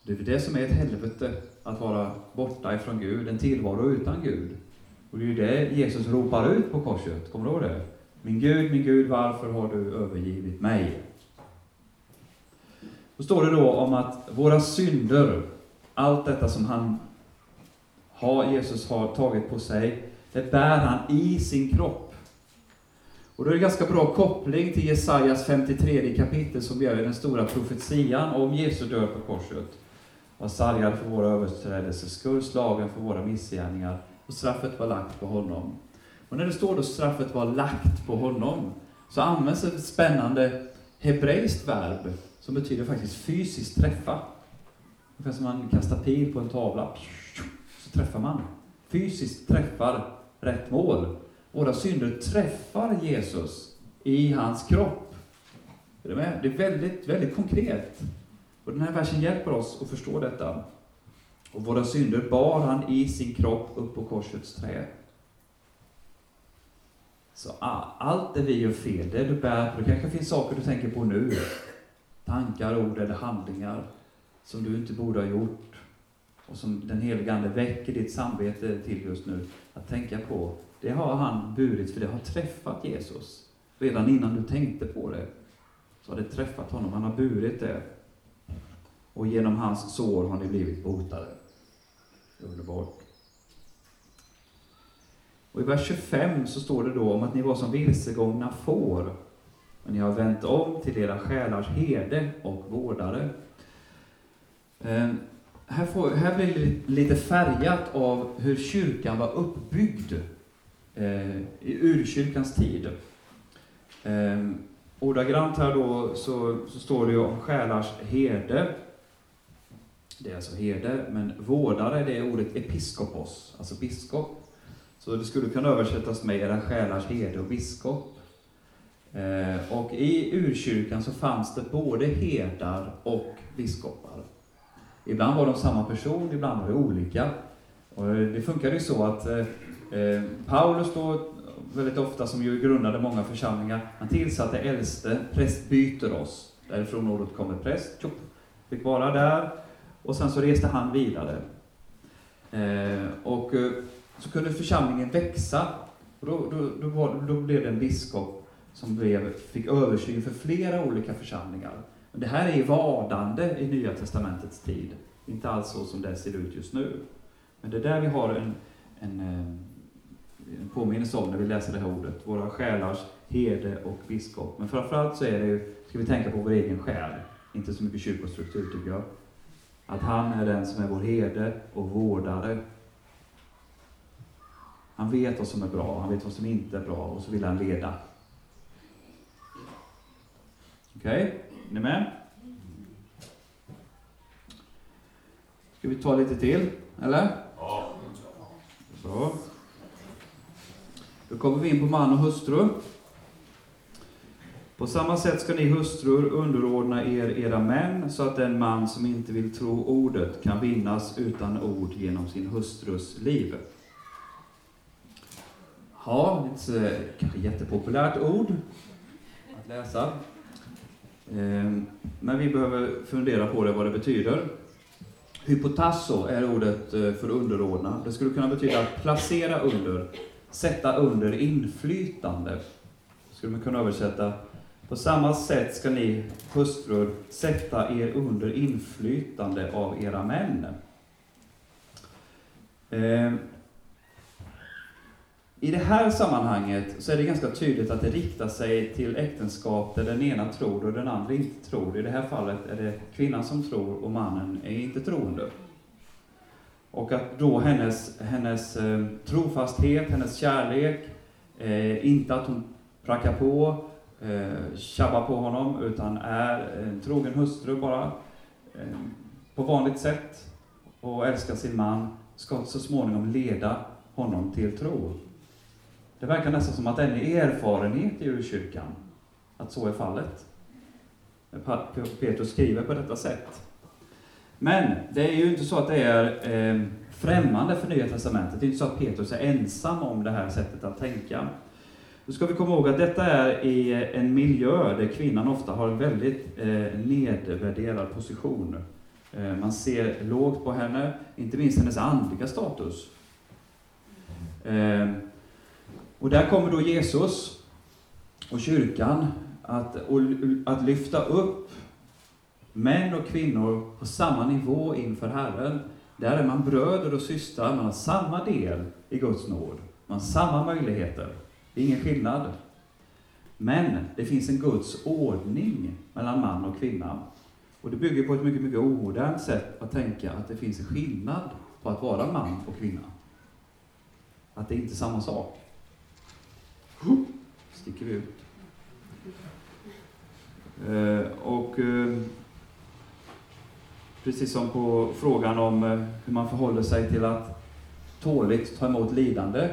Det är det som är ett helvete, att vara borta ifrån Gud, en tillvaro utan Gud. Och det är ju det Jesus ropar ut på korset, kommer du ihåg det? Min Gud, min Gud, varför har du övergivit mig? Då står det då om att våra synder, allt detta som han har, Jesus har tagit på sig, det bär han i sin kropp. Och då är det ganska bra koppling till Jesajas 53 kapitel som gör den stora profetian om Jesu död på korset. Var sargad för våra överträdelser skull, slagen för våra missgärningar och straffet var lagt på honom. Och när det står då straffet var lagt på honom, så används ett spännande hebreiskt verb som betyder faktiskt fysiskt träffa. Ungefär som man kastar pil på en tavla, så träffar man. Fysiskt träffar rätt mål. Våra synder träffar Jesus i hans kropp. Är du med? Det är väldigt, väldigt konkret. Och den här versen hjälper oss att förstå detta. Och våra synder bar han i sin kropp upp på korsets träd. Så allt det vi gör fel, det du bär på, det kanske finns saker du tänker på nu. Tankar, ord eller handlingar som du inte borde ha gjort. Och som den helige Ande väcker ditt samvete till just nu att tänka på. Det har han burit, för det har träffat Jesus. Redan innan du tänkte på det, så har det träffat honom. Han har burit det. Och genom hans sår har ni blivit botade. Underbart. Och i vers 25 så står det då om att ni var som vilsegångna får, men ni har vänt om till era själars herde och vårdare. Ehm, här, får, här blir det lite färgat av hur kyrkan var uppbyggd eh, i urkyrkans tid. Eh, ordagrant här då så, så står det ju om själars herde. Det är alltså herde, men vårdare det är ordet episkopos, alltså biskop. Så det skulle kunna översättas med era själars herde och biskop. Eh, och i urkyrkan så fanns det både herdar och biskopar. Ibland var de samma person, ibland var det olika. Och eh, det funkade ju så att eh, eh, Paulus då, väldigt ofta, som ju grundade många församlingar, han tillsatte äldste, prästbyteros. Därifrån ordet kommer präst, tjopp, fick vara där. Och sen så reste han vidare. Eh, och eh, så kunde församlingen växa. Och då, då, då, var, då blev det en biskop som blev, fick översyn för flera olika församlingar. Det här är vardande i Nya Testamentets tid. Inte alls så som det ser ut just nu. Men det är där vi har en, en, eh, en påminnelse om när vi läser det här ordet. Våra själars herde och biskop. Men framförallt så är det ju, ska vi tänka på vår egen själ. Inte så mycket kyrkostruktur tycker jag. Att han är den som är vår herde och vårdare. Han vet vad som är bra, han vet vad som inte är bra och så vill han leda. Okej, okay är ni med? Ska vi ta lite till, eller? Ja. Så. Då kommer vi in på man och hustru. På samma sätt ska ni hustrur underordna er era män, så att den man som inte vill tro ordet kan vinnas utan ord genom sin hustrus liv. Ja, ett kanske jättepopulärt ord att läsa. Ehm, men vi behöver fundera på det, vad det betyder. Hypotasso är ordet eh, för underordna. Det skulle kunna betyda att placera under, sätta under inflytande. Skulle man kunna översätta. På samma sätt ska ni hustrur sätta er under inflytande av era män. Ehm, i det här sammanhanget så är det ganska tydligt att det riktar sig till äktenskap där den ena tror och den andra inte tror. I det här fallet är det kvinnan som tror och mannen är inte troende. Och att då hennes, hennes eh, trofasthet, hennes kärlek, eh, inte att hon prackar på, eh, tjabbar på honom, utan är en trogen hustru bara, eh, på vanligt sätt, och älskar sin man, ska så småningom leda honom till tro. Det verkar nästan som att den är erfarenhet i urkyrkan, att så är fallet. Petrus skriver på detta sätt. Men det är ju inte så att det är eh, främmande för Nya Testamentet. Det är inte så att Petrus är ensam om det här sättet att tänka. Då ska vi komma ihåg att detta är i en miljö där kvinnan ofta har en väldigt eh, nedvärderad position. Eh, man ser lågt på henne, inte minst hennes andliga status. Eh, och där kommer då Jesus och kyrkan att, och, att lyfta upp män och kvinnor på samma nivå inför Herren. Där är man bröder och systrar, man har samma del i Guds nåd. Man har samma möjligheter. Det är ingen skillnad. Men det finns en Guds ordning mellan man och kvinna. Och det bygger på ett mycket, mycket omodernt sätt att tänka att det finns en skillnad på att vara man och kvinna. Att det inte är samma sak. Sticker vi ut. Eh, och eh, precis som på frågan om eh, hur man förhåller sig till att tåligt ta emot lidande,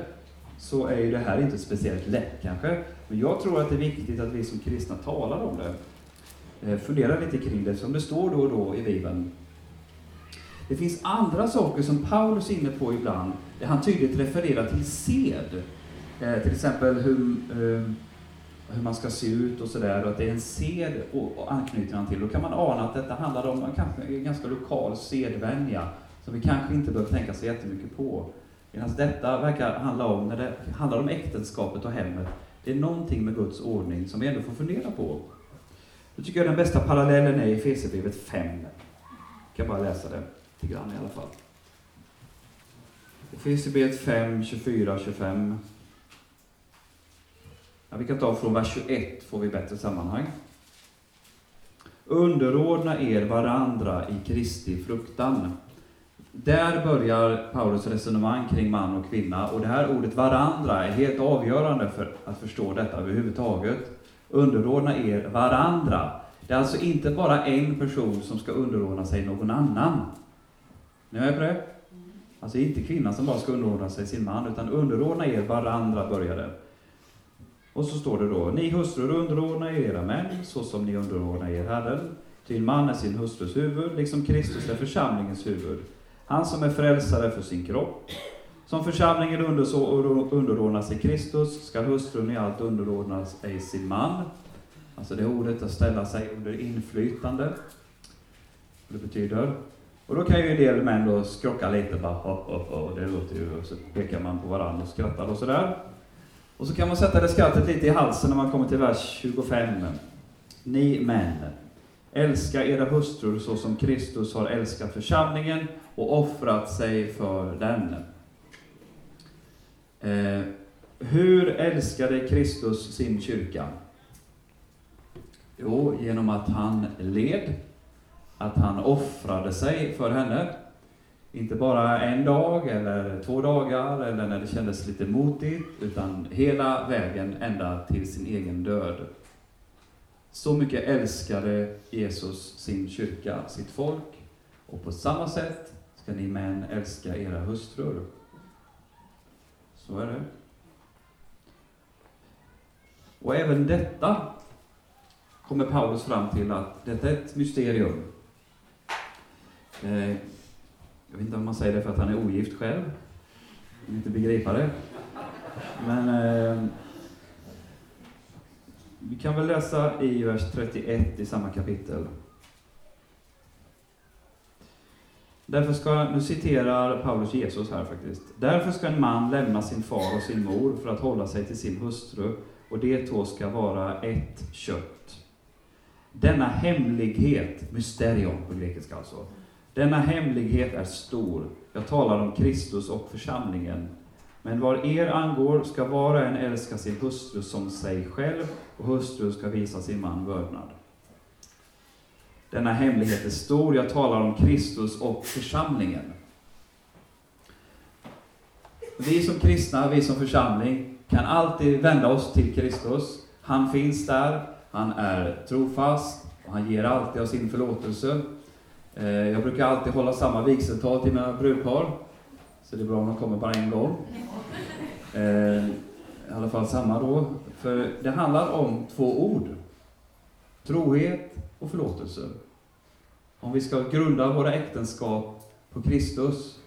så är ju det här inte speciellt lätt kanske. Men jag tror att det är viktigt att vi som kristna talar om det. funderar lite kring det, som det står då och då i Bibeln. Det finns andra saker som Paulus är inne på ibland, där han tydligt refererar till sed. Eh, till exempel hur, eh, hur man ska se ut och sådär, och att det är en sed och, och anknyter han till. Då kan man ana att detta handlar om en, en ganska lokal sedvänja, som vi kanske inte behöver tänka så jättemycket på. Medan detta verkar handla om, när det handlar om äktenskapet och hemmet, det är någonting med Guds ordning som vi ändå får fundera på. Då tycker jag den bästa parallellen är i Efesierbrevet 5. Jag kan bara läsa det lite grann i alla fall. Efesierbrevet 5, 24, 25. Ja, vi kan ta från vers 21, får vi bättre sammanhang. Underordna er varandra i Kristi fruktan. Där börjar Paulus resonemang kring man och kvinna, och det här ordet varandra är helt avgörande för att förstå detta överhuvudtaget. Underordna er varandra. Det är alltså inte bara en person som ska underordna sig någon annan. Ni är med på det? Alltså inte kvinnan som bara ska underordna sig sin man, utan underordna er varandra börjar det. Och så står det då, ni hustrur underordnar er era män, så som ni underordnar er Herren. Ty en man är sin hustrus huvud, liksom Kristus är församlingens huvud. Han som är frälsare för sin kropp. Som församlingen underordnar sig Kristus, ska hustrun i allt underordnas ej sin man. Alltså det ordet att ställa sig under inflytande. Det betyder. Och då kan ju en del män då skrocka lite, bara ho, ho, ho, det låter ju, och så pekar man på varandra och skrattar och sådär. Och så kan man sätta det skrattet lite i halsen när man kommer till vers 25. Ni män, älska era hustrur så som Kristus har älskat församlingen och offrat sig för den. Eh, hur älskade Kristus sin kyrka? Jo, genom att han led, att han offrade sig för henne. Inte bara en dag eller två dagar eller när det kändes lite motigt, utan hela vägen ända till sin egen död. Så mycket älskade Jesus sin kyrka, sitt folk, och på samma sätt ska ni män älska era hustrur. Så är det. Och även detta kommer Paulus fram till att detta är ett mysterium. Eh, jag vet inte om man säger det för att han är ogift själv. Jag inte begripa det. Men eh, vi kan väl läsa i vers 31 i samma kapitel. Därför ska, nu citerar Paulus Jesus här faktiskt. Därför ska en man lämna sin far och sin mor för att hålla sig till sin hustru, och de två ska vara ett kött. Denna hemlighet, mysterion på grekiska alltså, denna hemlighet är stor. Jag talar om Kristus och församlingen. Men vad er angår ska var och en älska sin hustru som sig själv, och hustru ska visa sin man vördnad. Denna hemlighet är stor. Jag talar om Kristus och församlingen. Vi som kristna, vi som församling, kan alltid vända oss till Kristus. Han finns där, han är trofast och han ger alltid oss sin förlåtelse. Eh, jag brukar alltid hålla samma vigseltal till mina brudpar, så det är bra om de kommer bara en gång. Eh, I alla fall samma då, för det handlar om två ord. Trohet och förlåtelse. Om vi ska grunda våra äktenskap på Kristus.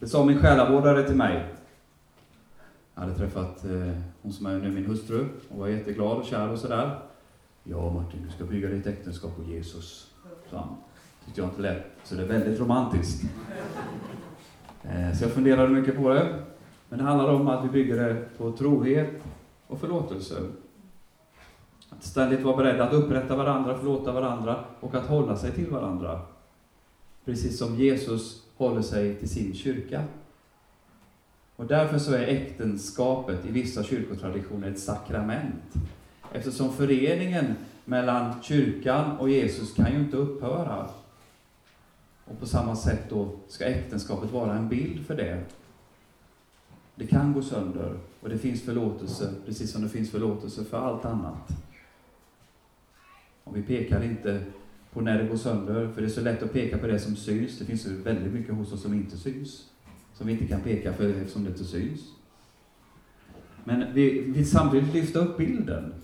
Det sa min själavårdare till mig. Jag hade träffat eh, hon som är nu min hustru och var jätteglad och kär och sådär. Ja Martin, du ska bygga ditt äktenskap på Jesus, sa han. Tyckte jag inte lät så det är väldigt romantiskt. Eh, så jag funderade mycket på det. Men det handlar om att vi bygger det på trohet och förlåtelse. Att ständigt vara beredda att upprätta varandra, förlåta varandra och att hålla sig till varandra. Precis som Jesus håller sig till sin kyrka. Och därför så är äktenskapet i vissa kyrkotraditioner ett sakrament. Eftersom föreningen mellan kyrkan och Jesus kan ju inte upphöra. Och på samma sätt då ska äktenskapet vara en bild för det. Det kan gå sönder och det finns förlåtelse, precis som det finns förlåtelse för allt annat. Och vi pekar inte på när det går sönder, för det är så lätt att peka på det som syns. Det finns ju väldigt mycket hos oss som inte syns, som vi inte kan peka på eftersom det inte syns. Men vi vill samtidigt lyfta upp bilden.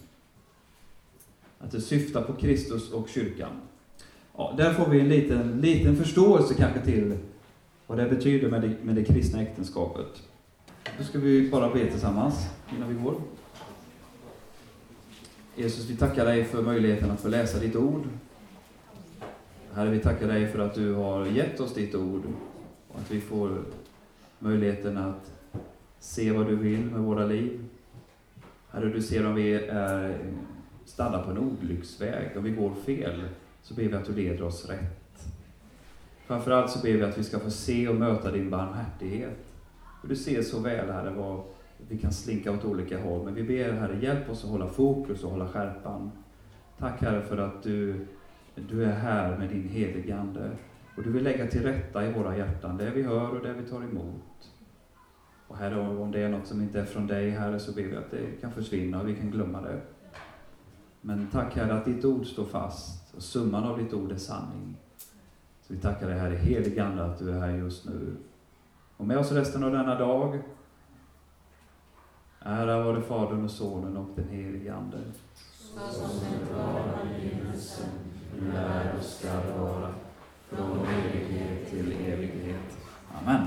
Att det syftar på Kristus och kyrkan. Ja, där får vi en liten, liten förståelse kanske till vad det betyder med det, med det kristna äktenskapet. Då ska vi bara be tillsammans innan vi går. Jesus, vi tackar dig för möjligheten att få läsa ditt ord. Herre, vi tackar dig för att du har gett oss ditt ord och att vi får möjligheten att se vad du vill med våra liv. Herre, du ser om vi är stadda på en olycksväg, om vi går fel, så ber vi att du leder oss rätt. Framförallt så ber vi att vi ska få se och möta din barmhärtighet. Och du ser så väl, Herre, vad vi kan slinka åt olika håll. Men vi ber, Herre, hjälp oss att hålla fokus och hålla skärpan. Tack, Herre, för att du, du är här med din helige Ande. Och du vill lägga till rätta i våra hjärtan det vi hör och det vi tar emot. Och Herre, om det är något som inte är från dig, Herre, så ber vi att det kan försvinna och vi kan glömma det. Men tack, Herre, att ditt ord står fast och summan av ditt ord är sanning. Så vi tackar dig Herre helige Ande att du är här just nu. Och med oss resten av denna dag. Ära vare Fadern och Sonen och den helige Ande. Så som det var i himmelsen, nu är och ska vara, från evighet till evighet. Amen.